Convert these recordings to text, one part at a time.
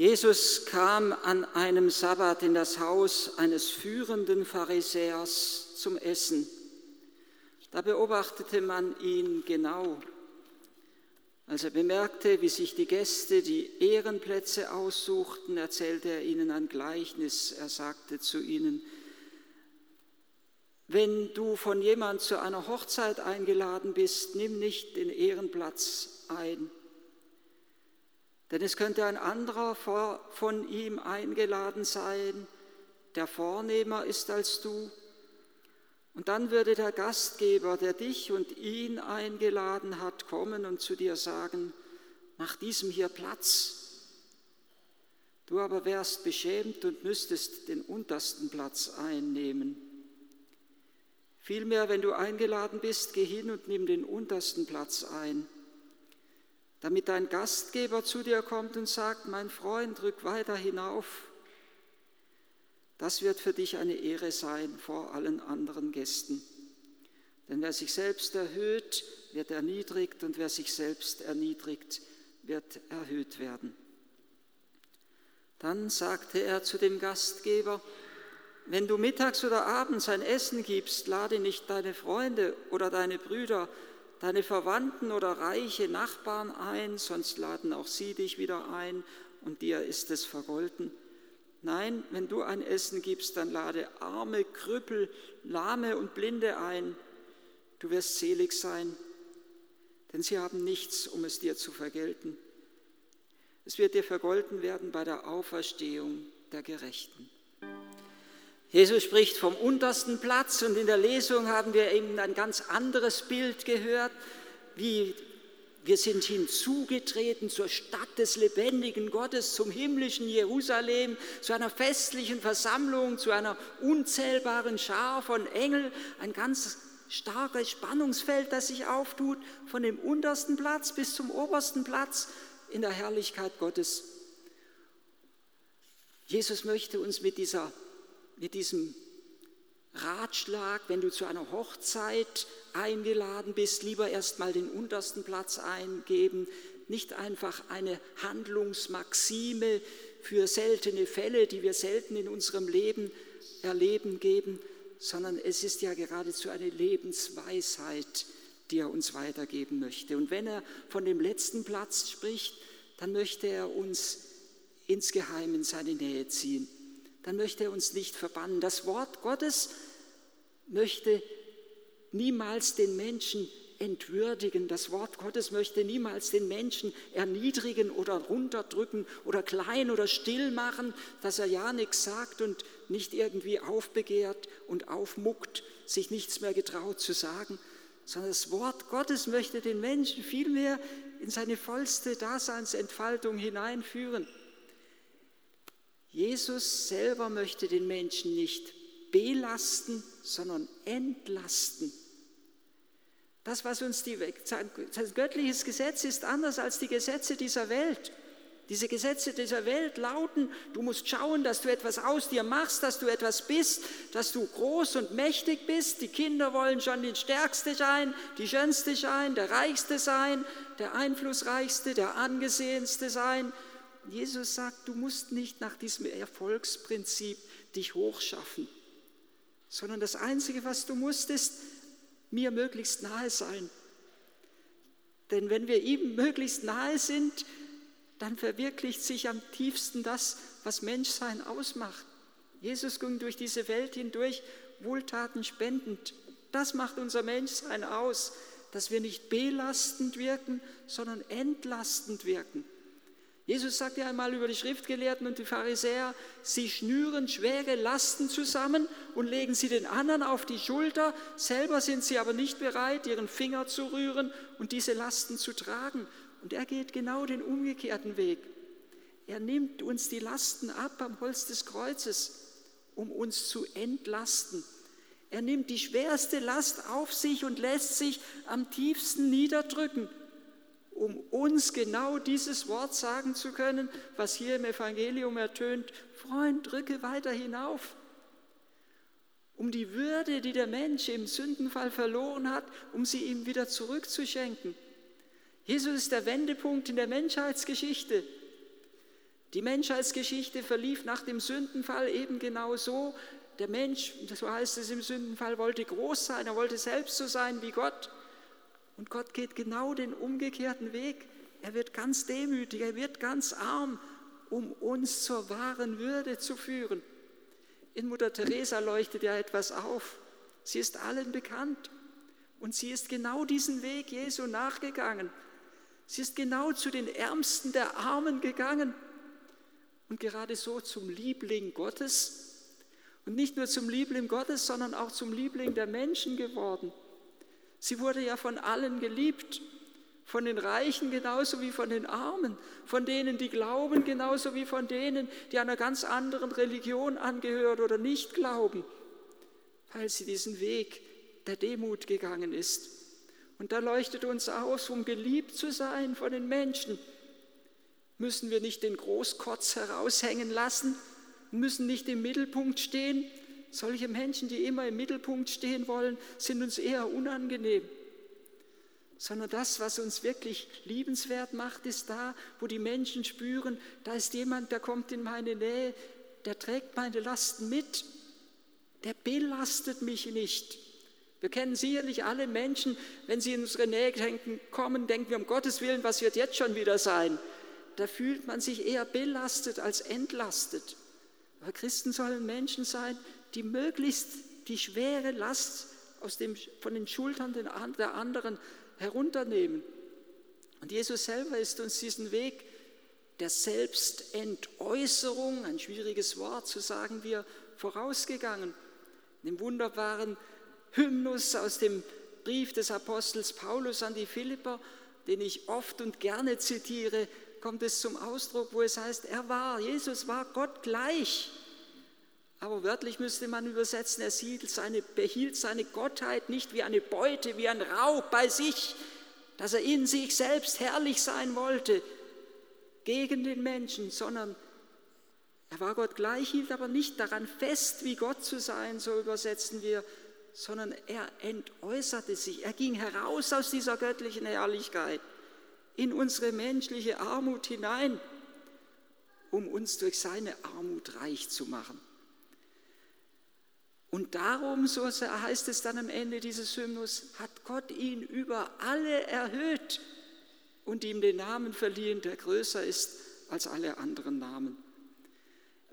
Jesus kam an einem Sabbat in das Haus eines führenden Pharisäers zum Essen. Da beobachtete man ihn genau. Als er bemerkte, wie sich die Gäste die Ehrenplätze aussuchten, erzählte er ihnen ein Gleichnis. Er sagte zu ihnen, wenn du von jemand zu einer Hochzeit eingeladen bist, nimm nicht den Ehrenplatz ein denn es könnte ein anderer von ihm eingeladen sein, der vornehmer ist als du. Und dann würde der Gastgeber, der dich und ihn eingeladen hat, kommen und zu dir sagen, nach diesem hier Platz. Du aber wärst beschämt und müsstest den untersten Platz einnehmen. Vielmehr, wenn du eingeladen bist, geh hin und nimm den untersten Platz ein damit dein Gastgeber zu dir kommt und sagt, mein Freund, rück weiter hinauf. Das wird für dich eine Ehre sein vor allen anderen Gästen. Denn wer sich selbst erhöht, wird erniedrigt und wer sich selbst erniedrigt, wird erhöht werden. Dann sagte er zu dem Gastgeber, wenn du mittags oder abends ein Essen gibst, lade nicht deine Freunde oder deine Brüder, deine Verwandten oder reiche Nachbarn ein, sonst laden auch sie dich wieder ein und dir ist es vergolten. Nein, wenn du ein Essen gibst, dann lade arme, Krüppel, Lahme und Blinde ein. Du wirst selig sein, denn sie haben nichts, um es dir zu vergelten. Es wird dir vergolten werden bei der Auferstehung der Gerechten. Jesus spricht vom untersten Platz und in der Lesung haben wir eben ein ganz anderes Bild gehört, wie wir sind hinzugetreten zur Stadt des lebendigen Gottes, zum himmlischen Jerusalem, zu einer festlichen Versammlung, zu einer unzählbaren Schar von Engeln, ein ganz starkes Spannungsfeld, das sich auftut, von dem untersten Platz bis zum obersten Platz in der Herrlichkeit Gottes. Jesus möchte uns mit dieser mit diesem Ratschlag, wenn du zu einer Hochzeit eingeladen bist, lieber erstmal den untersten Platz eingeben, nicht einfach eine Handlungsmaxime für seltene Fälle, die wir selten in unserem Leben erleben, geben, sondern es ist ja geradezu eine Lebensweisheit, die er uns weitergeben möchte. Und wenn er von dem letzten Platz spricht, dann möchte er uns insgeheim in seine Nähe ziehen dann möchte er uns nicht verbannen. Das Wort Gottes möchte niemals den Menschen entwürdigen. Das Wort Gottes möchte niemals den Menschen erniedrigen oder runterdrücken oder klein oder still machen, dass er ja nichts sagt und nicht irgendwie aufbegehrt und aufmuckt, sich nichts mehr getraut zu sagen, sondern das Wort Gottes möchte den Menschen vielmehr in seine vollste Daseinsentfaltung hineinführen. Jesus selber möchte den Menschen nicht belasten, sondern entlasten. Das, was uns die, sein göttliches Gesetz ist anders als die Gesetze dieser Welt. Diese Gesetze dieser Welt lauten, du musst schauen, dass du etwas aus dir machst, dass du etwas bist, dass du groß und mächtig bist. Die Kinder wollen schon den Stärkste sein, die Schönste sein, der Reichste sein, der Einflussreichste, der Angesehenste sein. Jesus sagt, du musst nicht nach diesem Erfolgsprinzip dich hochschaffen, sondern das Einzige, was du musst, ist mir möglichst nahe sein. Denn wenn wir ihm möglichst nahe sind, dann verwirklicht sich am tiefsten das, was Menschsein ausmacht. Jesus ging durch diese Welt hindurch, Wohltaten spendend. Das macht unser Menschsein aus, dass wir nicht belastend wirken, sondern entlastend wirken. Jesus sagt ja einmal über die Schriftgelehrten und die Pharisäer, sie schnüren schwere Lasten zusammen und legen sie den anderen auf die Schulter, selber sind sie aber nicht bereit, ihren Finger zu rühren und diese Lasten zu tragen. Und er geht genau den umgekehrten Weg. Er nimmt uns die Lasten ab am Holz des Kreuzes, um uns zu entlasten. Er nimmt die schwerste Last auf sich und lässt sich am tiefsten niederdrücken um uns genau dieses Wort sagen zu können, was hier im Evangelium ertönt, Freund, drücke weiter hinauf. Um die Würde, die der Mensch im Sündenfall verloren hat, um sie ihm wieder zurückzuschenken. Jesus ist der Wendepunkt in der Menschheitsgeschichte. Die Menschheitsgeschichte verlief nach dem Sündenfall eben genau so. Der Mensch, so heißt es im Sündenfall, wollte groß sein, er wollte selbst so sein wie Gott. Und Gott geht genau den umgekehrten Weg. Er wird ganz demütig, er wird ganz arm, um uns zur wahren Würde zu führen. In Mutter Teresa leuchtet ja etwas auf. Sie ist allen bekannt und sie ist genau diesen Weg Jesu nachgegangen. Sie ist genau zu den Ärmsten der Armen gegangen und gerade so zum Liebling Gottes und nicht nur zum Liebling Gottes, sondern auch zum Liebling der Menschen geworden. Sie wurde ja von allen geliebt, von den Reichen genauso wie von den Armen, von denen, die glauben genauso wie von denen, die einer ganz anderen Religion angehören oder nicht glauben, weil sie diesen Weg der Demut gegangen ist. Und da leuchtet uns aus, um geliebt zu sein von den Menschen, müssen wir nicht den Großkotz heraushängen lassen, müssen nicht im Mittelpunkt stehen, solche Menschen, die immer im Mittelpunkt stehen wollen, sind uns eher unangenehm. Sondern das, was uns wirklich liebenswert macht, ist da, wo die Menschen spüren, da ist jemand, der kommt in meine Nähe, der trägt meine Lasten mit, der belastet mich nicht. Wir kennen sicherlich alle Menschen, wenn sie in unsere Nähe denken, kommen, denken wir um Gottes Willen, was wird jetzt schon wieder sein? Da fühlt man sich eher belastet als entlastet. Aber Christen sollen Menschen sein, die möglichst die schwere Last aus dem, von den Schultern der anderen herunternehmen. Und Jesus selber ist uns diesen Weg der Selbstentäußerung, ein schwieriges Wort zu sagen wir, vorausgegangen. In dem wunderbaren Hymnus aus dem Brief des Apostels Paulus an die Philipper, den ich oft und gerne zitiere, kommt es zum Ausdruck, wo es heißt, er war, Jesus war Gott gleich aber wörtlich müsste man übersetzen, er seine, behielt seine Gottheit nicht wie eine Beute, wie ein Raub bei sich, dass er in sich selbst herrlich sein wollte gegen den Menschen, sondern er war Gott gleich, hielt aber nicht daran fest, wie Gott zu sein, so übersetzen wir, sondern er entäußerte sich, er ging heraus aus dieser göttlichen Herrlichkeit in unsere menschliche Armut hinein, um uns durch seine Armut reich zu machen. Und darum, so heißt es dann am Ende dieses Hymnus, hat Gott ihn über alle erhöht und ihm den Namen verliehen, der größer ist als alle anderen Namen.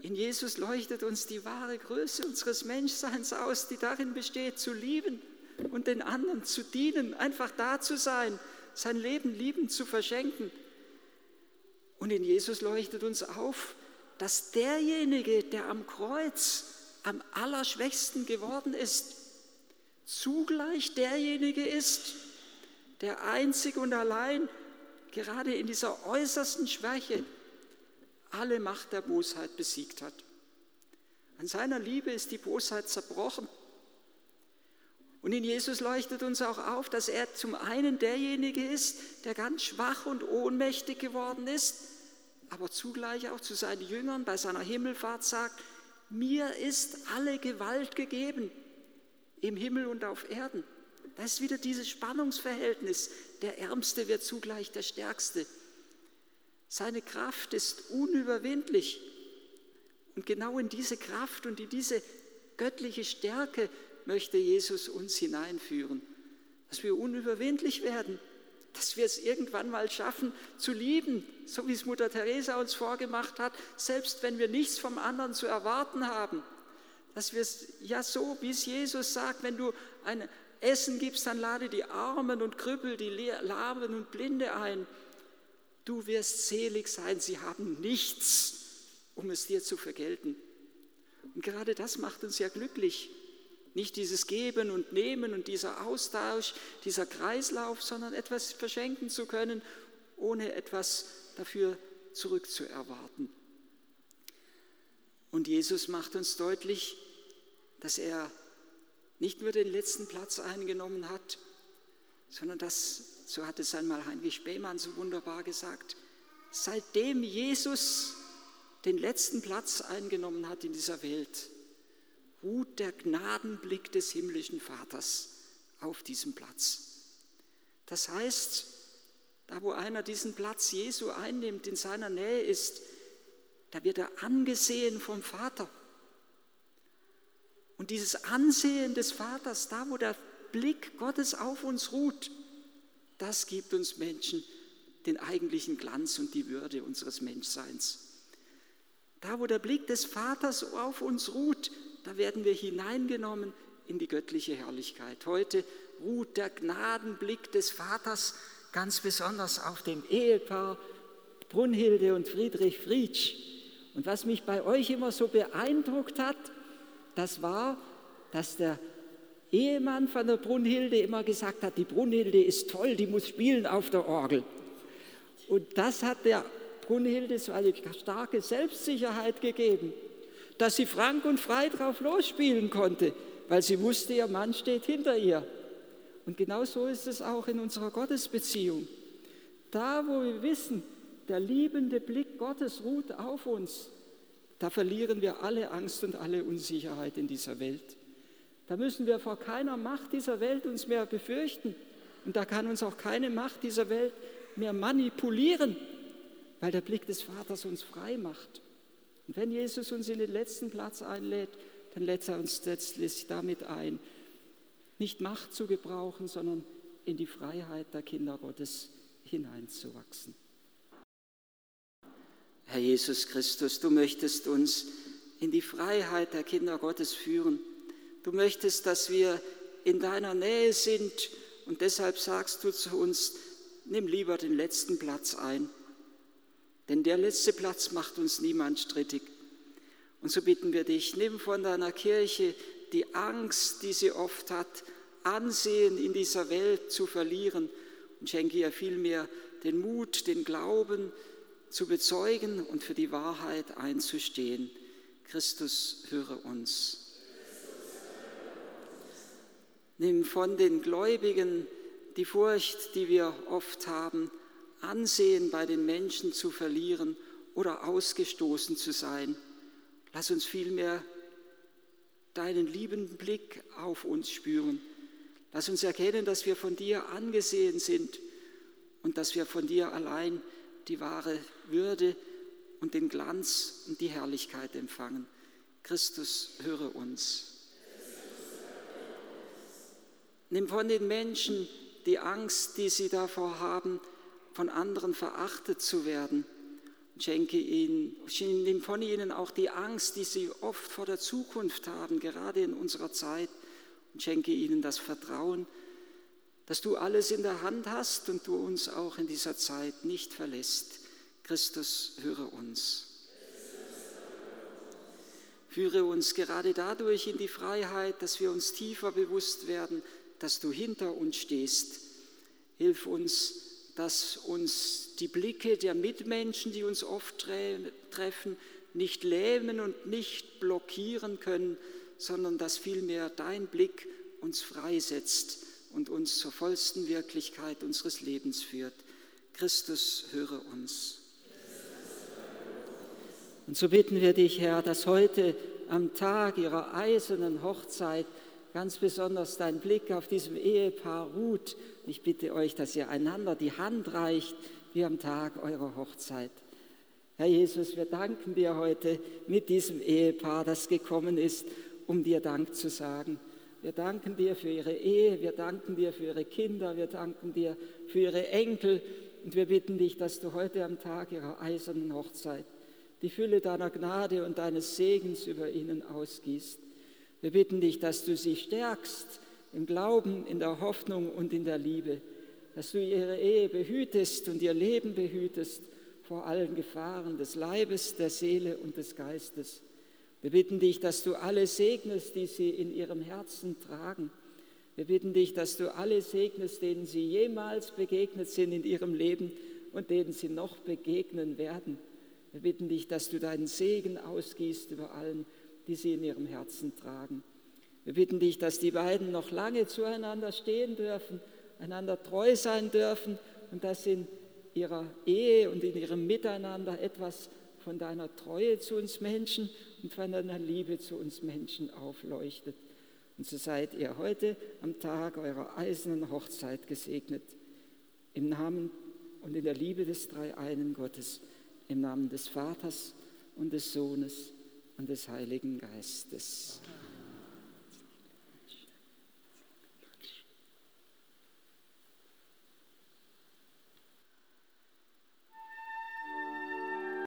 In Jesus leuchtet uns die wahre Größe unseres Menschseins aus, die darin besteht, zu lieben und den anderen zu dienen, einfach da zu sein, sein Leben liebend zu verschenken. Und in Jesus leuchtet uns auf, dass derjenige, der am Kreuz am allerschwächsten geworden ist, zugleich derjenige ist, der einzig und allein gerade in dieser äußersten Schwäche alle Macht der Bosheit besiegt hat. An seiner Liebe ist die Bosheit zerbrochen. Und in Jesus leuchtet uns auch auf, dass er zum einen derjenige ist, der ganz schwach und ohnmächtig geworden ist, aber zugleich auch zu seinen Jüngern bei seiner Himmelfahrt sagt, mir ist alle Gewalt gegeben im Himmel und auf Erden. Das ist wieder dieses Spannungsverhältnis. Der Ärmste wird zugleich der Stärkste. Seine Kraft ist unüberwindlich. Und genau in diese Kraft und in diese göttliche Stärke möchte Jesus uns hineinführen, dass wir unüberwindlich werden, dass wir es irgendwann mal schaffen zu lieben, so wie es Mutter Teresa uns vorgemacht hat, selbst wenn wir nichts vom anderen zu erwarten haben. Dass wir es ja so, wie es Jesus sagt, wenn du ein Essen gibst, dann lade die Armen und Krüppel, die Lahmen und Blinde ein. Du wirst selig sein, sie haben nichts, um es dir zu vergelten. Und gerade das macht uns ja glücklich, nicht dieses Geben und Nehmen und dieser Austausch, dieser Kreislauf, sondern etwas verschenken zu können, ohne etwas dafür zurückzuerwarten. Und Jesus macht uns deutlich, dass er nicht nur den letzten Platz eingenommen hat, sondern dass, so hat es einmal Heinrich Behmann so wunderbar gesagt, seitdem Jesus den letzten Platz eingenommen hat in dieser Welt, ruht der Gnadenblick des himmlischen Vaters auf diesem Platz. Das heißt, da wo einer diesen Platz Jesu einnimmt, in seiner Nähe ist, da wird er angesehen vom Vater. Und dieses Ansehen des Vaters, da wo der Blick Gottes auf uns ruht, das gibt uns Menschen den eigentlichen Glanz und die Würde unseres Menschseins. Da wo der Blick des Vaters auf uns ruht, da werden wir hineingenommen in die göttliche Herrlichkeit. Heute ruht der Gnadenblick des Vaters ganz besonders auf dem Ehepaar Brunhilde und Friedrich Friedsch. Und was mich bei euch immer so beeindruckt hat, das war, dass der Ehemann von der Brunhilde immer gesagt hat, die Brunhilde ist toll, die muss spielen auf der Orgel. Und das hat der Brunhilde so eine starke Selbstsicherheit gegeben, dass sie frank und frei drauf losspielen konnte, weil sie wusste, ihr Mann steht hinter ihr. Und genau so ist es auch in unserer Gottesbeziehung. Da, wo wir wissen, der liebende Blick Gottes ruht auf uns, da verlieren wir alle Angst und alle Unsicherheit in dieser Welt. Da müssen wir vor keiner Macht dieser Welt uns mehr befürchten. Und da kann uns auch keine Macht dieser Welt mehr manipulieren, weil der Blick des Vaters uns frei macht. Und wenn Jesus uns in den letzten Platz einlädt, dann lädt er uns letztlich damit ein, nicht Macht zu gebrauchen, sondern in die Freiheit der Kinder Gottes hineinzuwachsen. Herr Jesus Christus, du möchtest uns in die Freiheit der Kinder Gottes führen. Du möchtest, dass wir in deiner Nähe sind und deshalb sagst du zu uns, nimm lieber den letzten Platz ein. Denn der letzte Platz macht uns niemand strittig. Und so bitten wir dich, nimm von deiner Kirche die Angst, die sie oft hat, Ansehen in dieser Welt zu verlieren und schenke ihr vielmehr den Mut, den Glauben zu bezeugen und für die Wahrheit einzustehen. Christus, höre uns. Nimm von den Gläubigen die Furcht, die wir oft haben, Ansehen bei den Menschen zu verlieren oder ausgestoßen zu sein. Lass uns vielmehr deinen liebenden Blick auf uns spüren. Lass uns erkennen, dass wir von dir angesehen sind und dass wir von dir allein die wahre Würde und den Glanz und die Herrlichkeit empfangen. Christus, höre uns. Nimm von den Menschen die Angst, die sie davor haben, von anderen verachtet zu werden. Schenke ihnen, von ihnen auch die Angst, die sie oft vor der Zukunft haben, gerade in unserer Zeit. Und schenke ihnen das Vertrauen, dass du alles in der Hand hast und du uns auch in dieser Zeit nicht verlässt. Christus, höre uns. Führe uns gerade dadurch in die Freiheit, dass wir uns tiefer bewusst werden, dass du hinter uns stehst. Hilf uns, dass uns die Blicke der Mitmenschen, die uns oft treffen, nicht lähmen und nicht blockieren können, sondern dass vielmehr dein Blick uns freisetzt und uns zur vollsten Wirklichkeit unseres Lebens führt. Christus, höre uns. Und so bitten wir dich, Herr, dass heute am Tag ihrer eisernen Hochzeit ganz besonders dein Blick auf diesem Ehepaar ruht. Ich bitte euch, dass ihr einander die Hand reicht, wie am Tag eurer Hochzeit. Herr Jesus, wir danken dir heute mit diesem Ehepaar, das gekommen ist, um dir Dank zu sagen. Wir danken dir für ihre Ehe, wir danken dir für ihre Kinder, wir danken dir für ihre Enkel und wir bitten dich, dass du heute am Tag ihrer eisernen Hochzeit die Fülle deiner Gnade und deines Segens über ihnen ausgießt. Wir bitten dich, dass du sie stärkst im Glauben, in der Hoffnung und in der Liebe, dass du ihre Ehe behütest und ihr Leben behütest vor allen Gefahren des Leibes, der Seele und des Geistes. Wir bitten dich, dass du alle segnest, die sie in ihrem Herzen tragen. Wir bitten dich, dass du alle segnest, denen sie jemals begegnet sind in ihrem Leben und denen sie noch begegnen werden. Wir bitten dich, dass du deinen Segen ausgießt über allen, die sie in ihrem Herzen tragen. Wir bitten dich, dass die beiden noch lange zueinander stehen dürfen, einander treu sein dürfen und dass in ihrer Ehe und in ihrem Miteinander etwas von deiner Treue zu uns Menschen und von deiner Liebe zu uns Menschen aufleuchtet. Und so seid ihr heute am Tag eurer eisernen Hochzeit gesegnet. Im Namen und in der Liebe des Dreieinen Gottes, im Namen des Vaters und des Sohnes und des Heiligen Geistes.